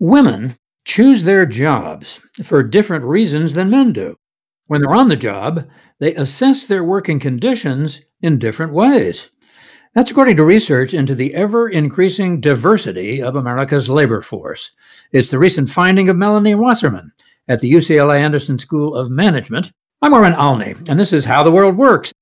Women choose their jobs for different reasons than men do. When they're on the job, they assess their working conditions in different ways. That's according to research into the ever increasing diversity of America's labor force. It's the recent finding of Melanie Wasserman at the UCLA Anderson School of Management. I'm Warren Olney, and this is How the World Works.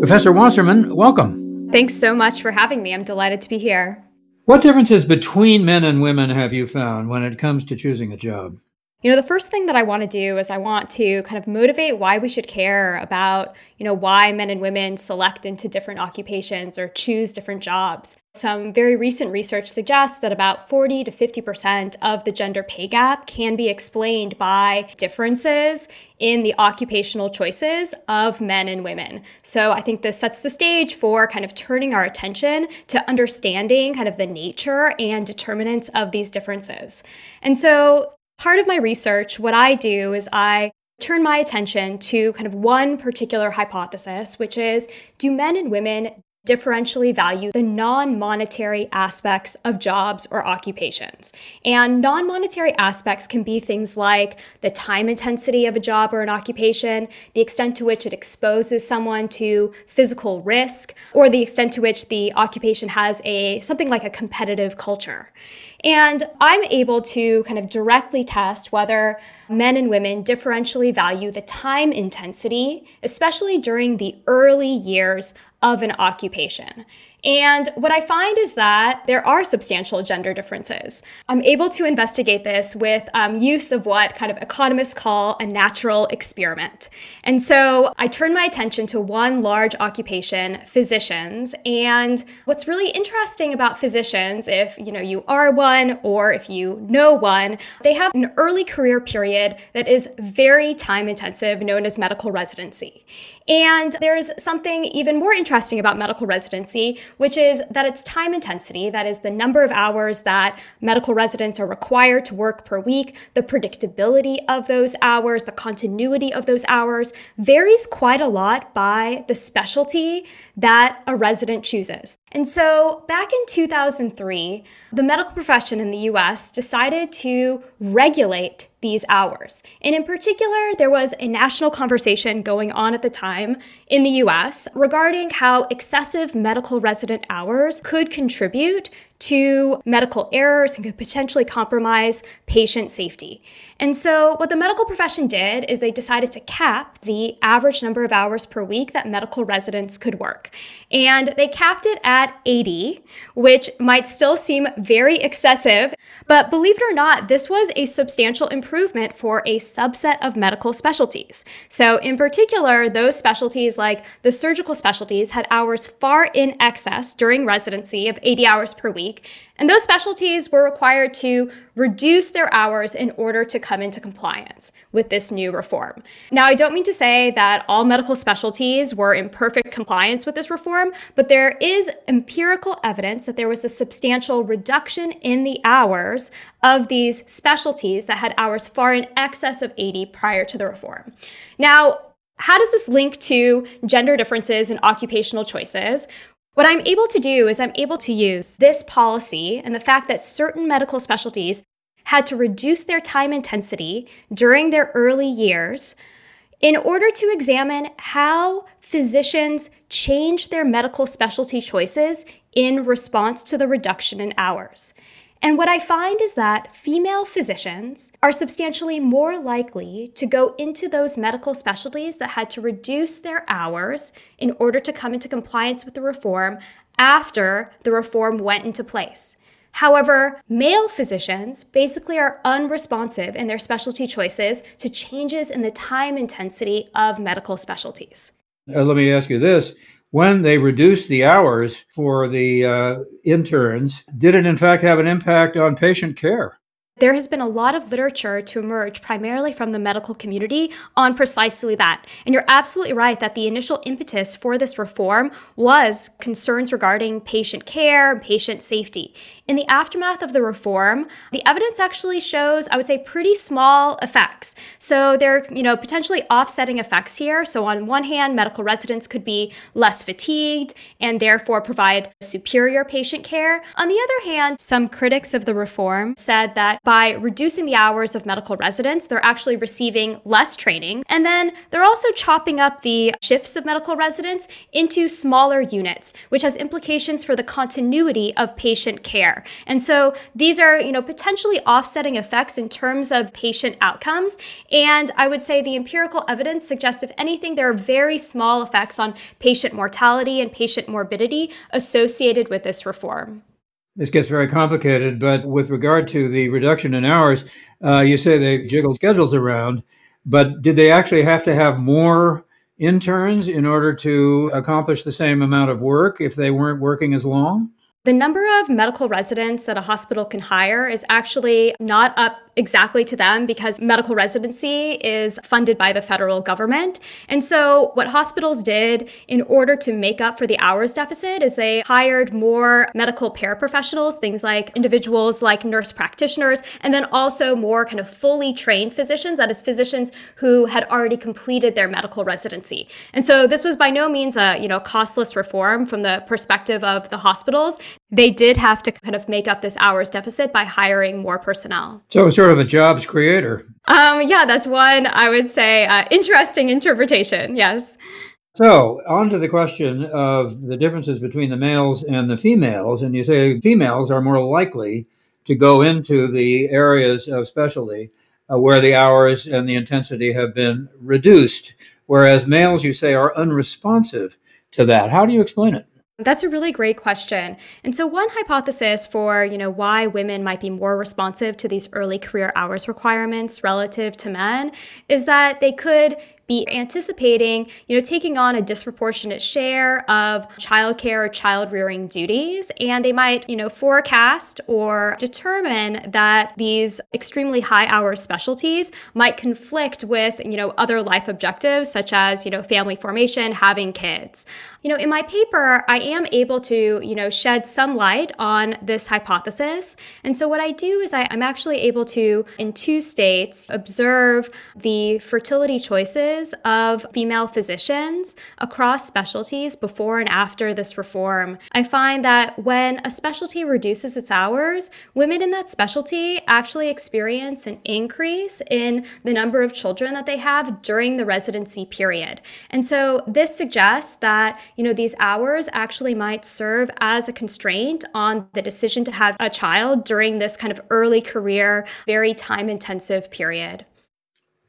Professor Wasserman, welcome. Thanks so much for having me. I'm delighted to be here. What differences between men and women have you found when it comes to choosing a job? You know, the first thing that I want to do is I want to kind of motivate why we should care about, you know, why men and women select into different occupations or choose different jobs. Some very recent research suggests that about 40 to 50% of the gender pay gap can be explained by differences in the occupational choices of men and women. So I think this sets the stage for kind of turning our attention to understanding kind of the nature and determinants of these differences. And so Part of my research, what I do is I turn my attention to kind of one particular hypothesis, which is do men and women differentially value the non monetary aspects of jobs or occupations. And non monetary aspects can be things like the time intensity of a job or an occupation, the extent to which it exposes someone to physical risk, or the extent to which the occupation has a something like a competitive culture. And I'm able to kind of directly test whether men and women differentially value the time intensity, especially during the early years of an occupation. And what I find is that there are substantial gender differences. I'm able to investigate this with um, use of what kind of economists call a natural experiment. And so I turn my attention to one large occupation, physicians. And what's really interesting about physicians, if you know you are one or if you know one, they have an early career period that is very time intensive, known as medical residency. And there's something even more interesting about medical residency, which is that its time intensity, that is the number of hours that medical residents are required to work per week, the predictability of those hours, the continuity of those hours, varies quite a lot by the specialty that a resident chooses. And so back in 2003, the medical profession in the US decided to regulate these hours. And in particular, there was a national conversation going on at the time in the US regarding how excessive medical resident hours could contribute to medical errors and could potentially compromise patient safety. And so, what the medical profession did is they decided to cap the average number of hours per week that medical residents could work. And they capped it at 80, which might still seem very excessive, but believe it or not, this was a substantial improvement for a subset of medical specialties. So, in particular, those specialties like the surgical specialties had hours far in excess during residency of 80 hours per week and those specialties were required to reduce their hours in order to come into compliance with this new reform. Now, I don't mean to say that all medical specialties were in perfect compliance with this reform, but there is empirical evidence that there was a substantial reduction in the hours of these specialties that had hours far in excess of 80 prior to the reform. Now, how does this link to gender differences in occupational choices? What I'm able to do is I'm able to use this policy and the fact that certain medical specialties had to reduce their time intensity during their early years in order to examine how physicians changed their medical specialty choices in response to the reduction in hours. And what I find is that female physicians are substantially more likely to go into those medical specialties that had to reduce their hours in order to come into compliance with the reform after the reform went into place. However, male physicians basically are unresponsive in their specialty choices to changes in the time intensity of medical specialties. Uh, let me ask you this when they reduced the hours for the uh, interns, did it in fact have an impact on patient care? There has been a lot of literature to emerge primarily from the medical community on precisely that. And you're absolutely right that the initial impetus for this reform was concerns regarding patient care and patient safety. In the aftermath of the reform, the evidence actually shows, I would say, pretty small effects. So there are, you know, potentially offsetting effects here. So on one hand, medical residents could be less fatigued and therefore provide superior patient care. On the other hand, some critics of the reform said that by reducing the hours of medical residents, they're actually receiving less training. And then they're also chopping up the shifts of medical residents into smaller units, which has implications for the continuity of patient care. And so these are, you know, potentially offsetting effects in terms of patient outcomes. And I would say the empirical evidence suggests, if anything, there are very small effects on patient mortality and patient morbidity associated with this reform. This gets very complicated, but with regard to the reduction in hours, uh, you say they jiggled schedules around, but did they actually have to have more interns in order to accomplish the same amount of work if they weren't working as long? The number of medical residents that a hospital can hire is actually not up exactly to them because medical residency is funded by the federal government. And so, what hospitals did in order to make up for the hours deficit is they hired more medical paraprofessionals, things like individuals like nurse practitioners, and then also more kind of fully trained physicians, that is, physicians who had already completed their medical residency. And so, this was by no means a you know costless reform from the perspective of the hospitals. They did have to kind of make up this hours deficit by hiring more personnel. So, sort of a jobs creator. Um, yeah, that's one I would say uh, interesting interpretation. Yes. So, on to the question of the differences between the males and the females. And you say females are more likely to go into the areas of specialty uh, where the hours and the intensity have been reduced, whereas males, you say, are unresponsive to that. How do you explain it? That's a really great question. And so one hypothesis for, you know, why women might be more responsive to these early career hours requirements relative to men is that they could be anticipating, you know, taking on a disproportionate share of childcare or child rearing duties. And they might, you know, forecast or determine that these extremely high hour specialties might conflict with, you know, other life objectives such as, you know, family formation, having kids. You know, in my paper, I am able to, you know, shed some light on this hypothesis. And so what I do is I, I'm actually able to, in two states, observe the fertility choices of female physicians across specialties before and after this reform. I find that when a specialty reduces its hours, women in that specialty actually experience an increase in the number of children that they have during the residency period. And so this suggests that, you know, these hours actually might serve as a constraint on the decision to have a child during this kind of early career, very time intensive period.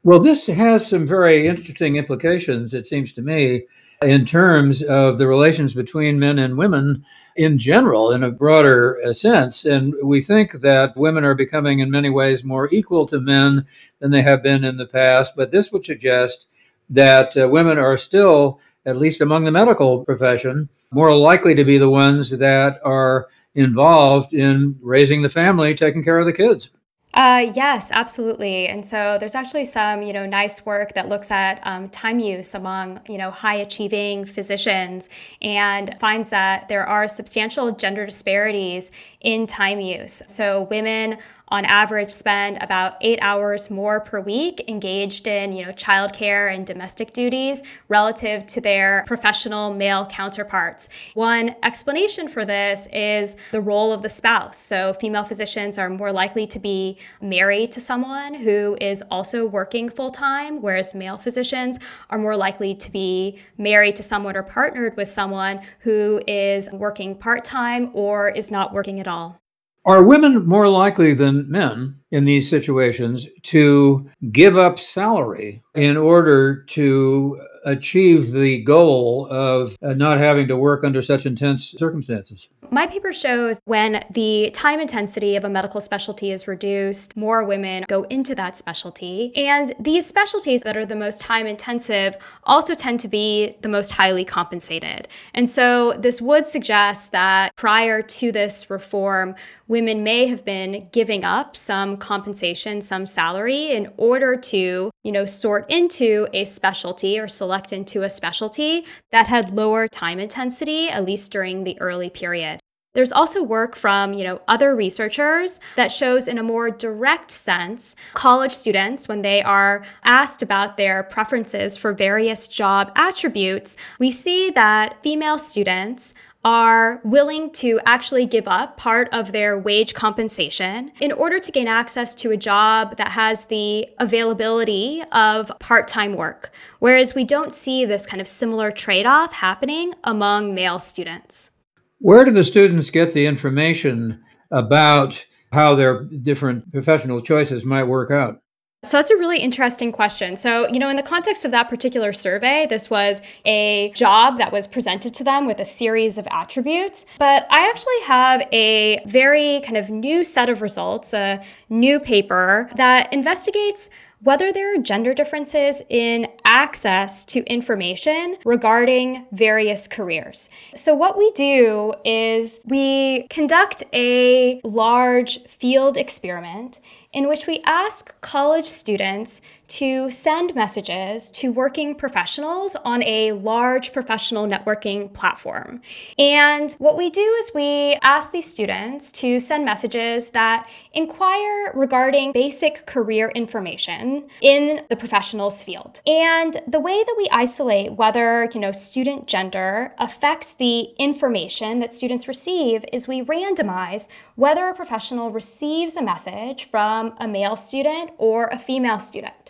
Well, this has some very interesting implications, it seems to me, in terms of the relations between men and women in general, in a broader uh, sense. And we think that women are becoming, in many ways, more equal to men than they have been in the past. But this would suggest that uh, women are still, at least among the medical profession, more likely to be the ones that are involved in raising the family, taking care of the kids. Uh, yes, absolutely. And so there's actually some, you know, nice work that looks at um, time use among, you know, high achieving physicians and finds that there are substantial gender disparities in time use. So women on average spend about eight hours more per week engaged in you know childcare and domestic duties relative to their professional male counterparts. One explanation for this is the role of the spouse. So female physicians are more likely to be married to someone who is also working full-time whereas male physicians are more likely to be married to someone or partnered with someone who is working part-time or is not working at all are women more likely than men in these situations to give up salary in order to achieve the goal of uh, not having to work under such intense circumstances. My paper shows when the time intensity of a medical specialty is reduced, more women go into that specialty. And these specialties that are the most time intensive also tend to be the most highly compensated. And so this would suggest that prior to this reform, women may have been giving up some compensation, some salary in order to, you know, sort into a specialty or select into a specialty that had lower time intensity, at least during the early period. There's also work from, you know, other researchers that shows in a more direct sense college students when they are asked about their preferences for various job attributes, we see that female students are willing to actually give up part of their wage compensation in order to gain access to a job that has the availability of part time work. Whereas we don't see this kind of similar trade off happening among male students. Where do the students get the information about how their different professional choices might work out? So that's a really interesting question. So, you know, in the context of that particular survey, this was a job that was presented to them with a series of attributes. But I actually have a very kind of new set of results, a new paper that investigates whether there are gender differences in access to information regarding various careers. So, what we do is we conduct a large field experiment in which we ask college students to send messages to working professionals on a large professional networking platform. And what we do is we ask these students to send messages that inquire regarding basic career information in the professionals field. And the way that we isolate whether, you know, student gender affects the information that students receive is we randomize whether a professional receives a message from a male student or a female student.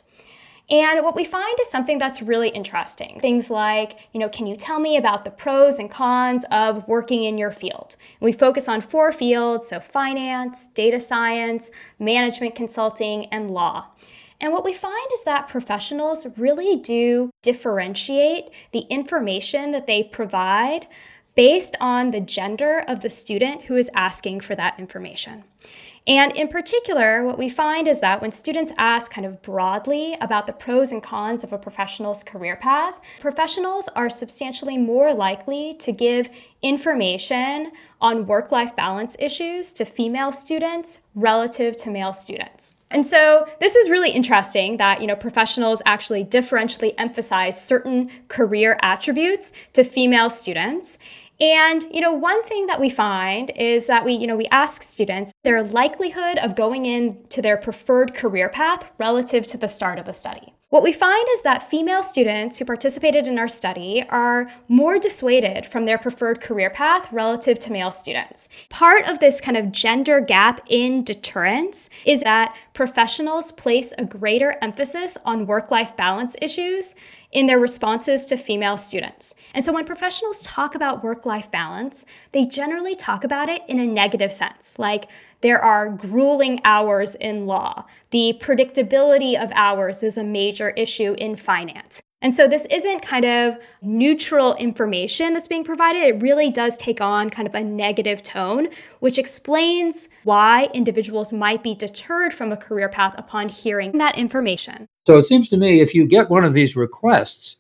And what we find is something that's really interesting. Things like, you know, can you tell me about the pros and cons of working in your field? And we focus on four fields so finance, data science, management consulting, and law. And what we find is that professionals really do differentiate the information that they provide based on the gender of the student who is asking for that information. And in particular, what we find is that when students ask kind of broadly about the pros and cons of a professional's career path, professionals are substantially more likely to give information on work life balance issues to female students relative to male students. And so this is really interesting that you know professionals actually differentially emphasize certain career attributes to female students and, you know, one thing that we find is that we, you know, we ask students their likelihood of going into their preferred career path relative to the start of the study. What we find is that female students who participated in our study are more dissuaded from their preferred career path relative to male students. Part of this kind of gender gap in deterrence is that professionals place a greater emphasis on work life balance issues in their responses to female students. And so when professionals talk about work life balance, they generally talk about it in a negative sense, like there are grueling hours in law. The predictability of hours is a major issue in finance. And so this isn't kind of neutral information that's being provided. It really does take on kind of a negative tone, which explains why individuals might be deterred from a career path upon hearing that information. So it seems to me if you get one of these requests,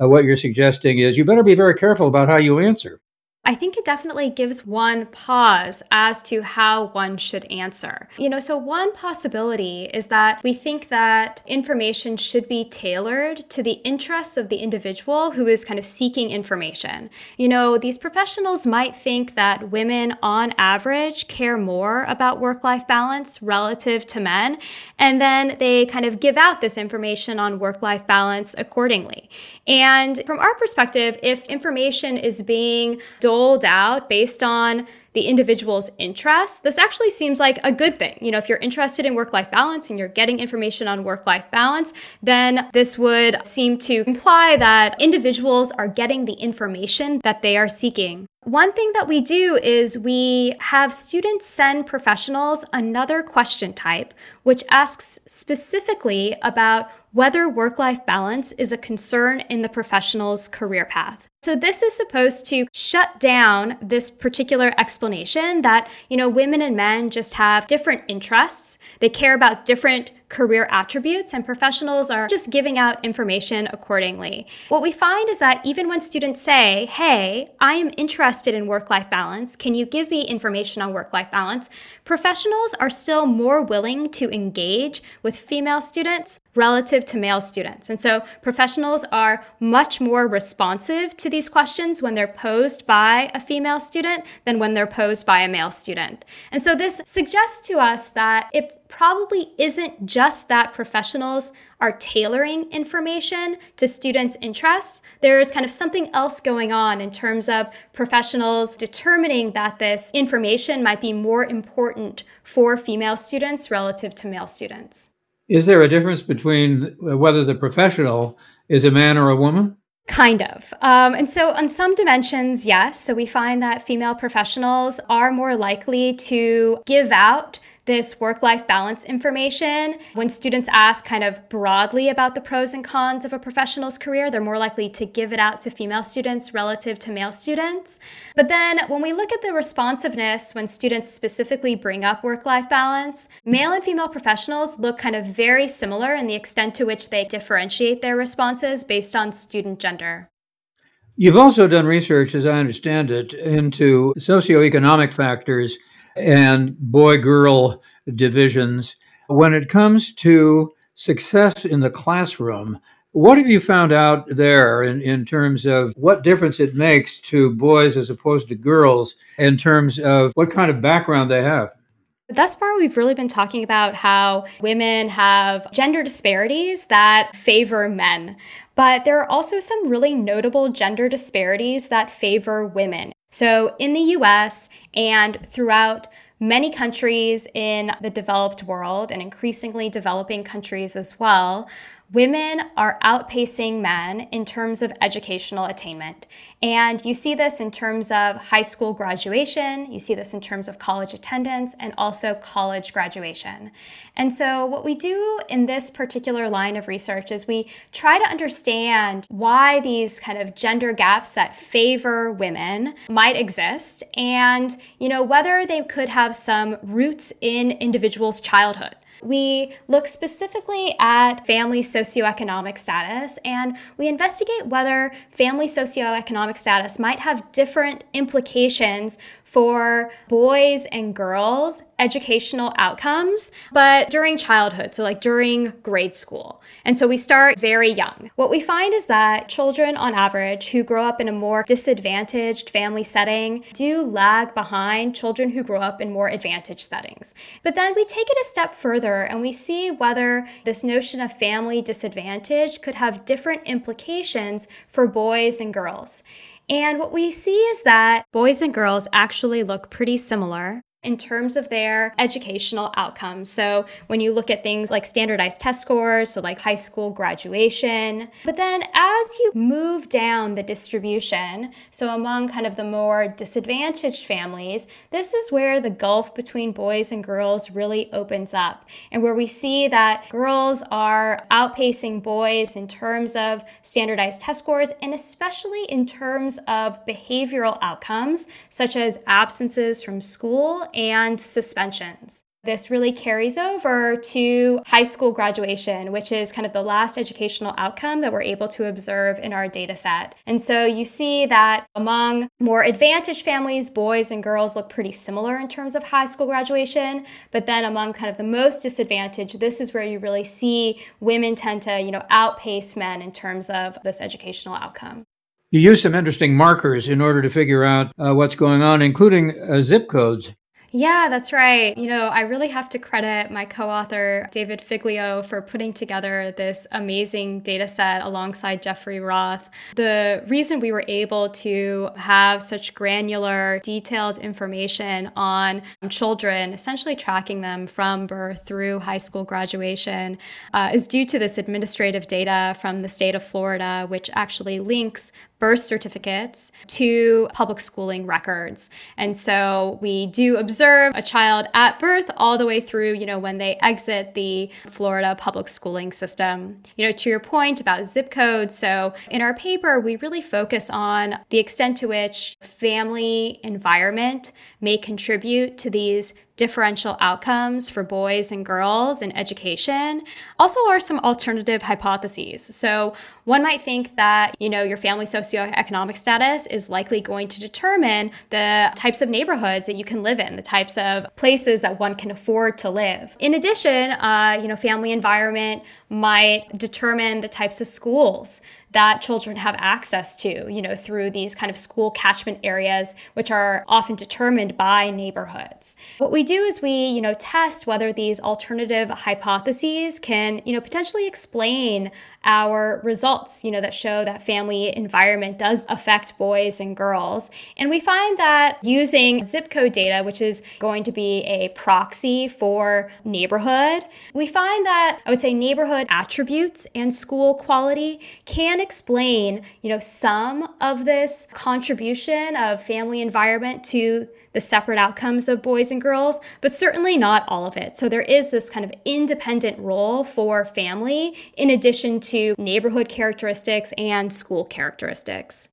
uh, what you're suggesting is you better be very careful about how you answer. I think it definitely gives one pause as to how one should answer. You know, so one possibility is that we think that information should be tailored to the interests of the individual who is kind of seeking information. You know, these professionals might think that women on average care more about work life balance relative to men, and then they kind of give out this information on work life balance accordingly. And from our perspective, if information is being doled out based on the individual's interests, this actually seems like a good thing. You know, if you're interested in work life balance and you're getting information on work life balance, then this would seem to imply that individuals are getting the information that they are seeking. One thing that we do is we have students send professionals another question type, which asks specifically about whether work life balance is a concern in the professional's career path. So this is supposed to shut down this particular explanation that, you know, women and men just have different interests. They care about different career attributes, and professionals are just giving out information accordingly. What we find is that even when students say, Hey, I am interested in work life balance, can you give me information on work life balance? Professionals are still more willing to engage with female students relative to male students. And so professionals are much more responsive to these questions when they're posed by a female student than when they're posed by a male student. And so this suggests to us that it probably isn't just that professionals are tailoring information to students' interests. There's kind of something else going on in terms of professionals determining that this information might be more important for female students relative to male students. Is there a difference between whether the professional is a man or a woman? Kind of. Um, and so, on some dimensions, yes. So, we find that female professionals are more likely to give out this work life balance information. When students ask kind of broadly about the pros and cons of a professional's career, they're more likely to give it out to female students relative to male students. But then when we look at the responsiveness when students specifically bring up work life balance, male and female professionals look kind of very similar in the extent to which they differentiate their responses based on student gender. You've also done research, as I understand it, into socioeconomic factors and boy girl divisions. When it comes to success in the classroom, what have you found out there in, in terms of what difference it makes to boys as opposed to girls in terms of what kind of background they have? Thus far, we've really been talking about how women have gender disparities that favor men. But there are also some really notable gender disparities that favor women. So, in the US and throughout many countries in the developed world and increasingly developing countries as well, women are outpacing men in terms of educational attainment. And you see this in terms of high school graduation, you see this in terms of college attendance, and also college graduation. And so, what we do in this particular line of research is we try to understand why these kind of gender gaps that favor women might exist and, you know, whether they could have some roots in individuals' childhood. We look specifically at family socioeconomic status and we investigate whether family socioeconomic status might have different implications for boys and girls educational outcomes, but during childhood, so like during grade school. And so we start very young. What we find is that children, on average, who grow up in a more disadvantaged family setting do lag behind children who grow up in more advantaged settings. But then we take it a step further and we see whether this notion of family disadvantage could have different implications for boys and girls. And what we see is that boys and girls actually look pretty similar in terms of their educational outcomes. So, when you look at things like standardized test scores, so like high school graduation, but then as you move down the distribution, so among kind of the more disadvantaged families, this is where the gulf between boys and girls really opens up, and where we see that girls are outpacing boys in terms of standardized test scores, and especially in terms of behavioral outcomes, such as absences from school and suspensions. This really carries over to high school graduation, which is kind of the last educational outcome that we're able to observe in our data set. And so you see that among more advantaged families, boys and girls look pretty similar in terms of high school graduation. But then among kind of the most disadvantaged, this is where you really see women tend to, you know, outpace men in terms of this educational outcome. You use some interesting markers in order to figure out uh, what's going on, including uh, zip codes. Yeah, that's right. You know, I really have to credit my co author, David Figlio, for putting together this amazing data set alongside Jeffrey Roth. The reason we were able to have such granular, detailed information on children, essentially tracking them from birth through high school graduation, uh, is due to this administrative data from the state of Florida, which actually links birth certificates to public schooling records. And so we do observe a child at birth all the way through, you know, when they exit the Florida public schooling system. You know, to your point about zip codes, so in our paper, we really focus on the extent to which family environment may contribute to these differential outcomes for boys and girls in education also are some alternative hypotheses. So, one might think that, you know, your family socioeconomic status is likely going to determine the types of neighborhoods that you can live in, the types of places that one can afford to live. In addition, uh, you know, family environment might determine the types of schools that children have access to, you know, through these kind of school catchment areas, which are often determined by neighborhoods. What we do is we, you know, test whether these alternative hypotheses can, you know, potentially explain our results, you know, that show that family environment does affect boys and girls. And we find that using zip code data, which is going to be a proxy for neighborhood, we find that I would say neighborhood attributes and school quality can explain, you know, some of this contribution of family environment to the separate outcomes of boys and girls, but certainly not all of it. So there is this kind of independent role for family in addition to neighborhood characteristics and school characteristics.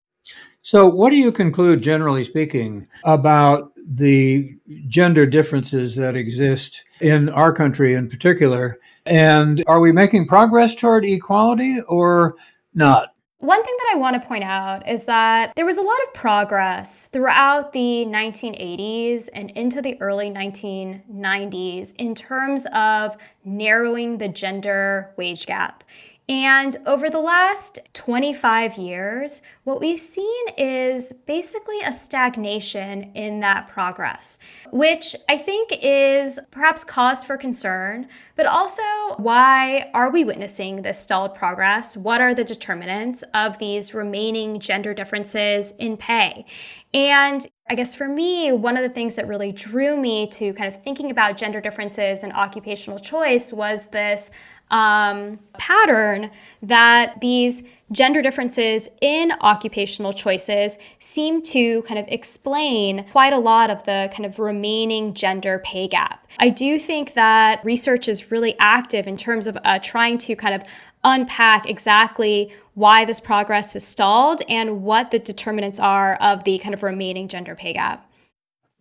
So, what do you conclude, generally speaking, about the gender differences that exist in our country in particular? And are we making progress toward equality or not? One thing that I want to point out is that there was a lot of progress throughout the 1980s and into the early 1990s in terms of narrowing the gender wage gap. And over the last 25 years, what we've seen is basically a stagnation in that progress, which I think is perhaps cause for concern, but also why are we witnessing this stalled progress? What are the determinants of these remaining gender differences in pay? And I guess for me, one of the things that really drew me to kind of thinking about gender differences and occupational choice was this um, pattern that these gender differences in occupational choices seem to kind of explain quite a lot of the kind of remaining gender pay gap. I do think that research is really active in terms of uh, trying to kind of unpack exactly why this progress has stalled and what the determinants are of the kind of remaining gender pay gap.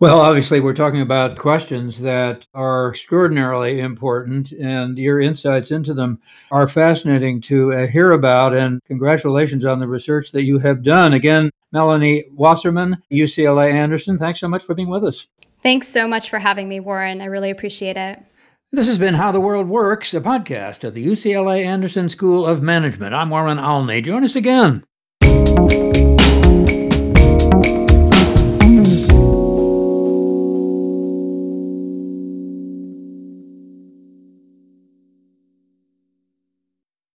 Well, obviously, we're talking about questions that are extraordinarily important, and your insights into them are fascinating to uh, hear about. And congratulations on the research that you have done. Again, Melanie Wasserman, UCLA Anderson, thanks so much for being with us. Thanks so much for having me, Warren. I really appreciate it. This has been How the World Works, a podcast of the UCLA Anderson School of Management. I'm Warren Olney. Join us again.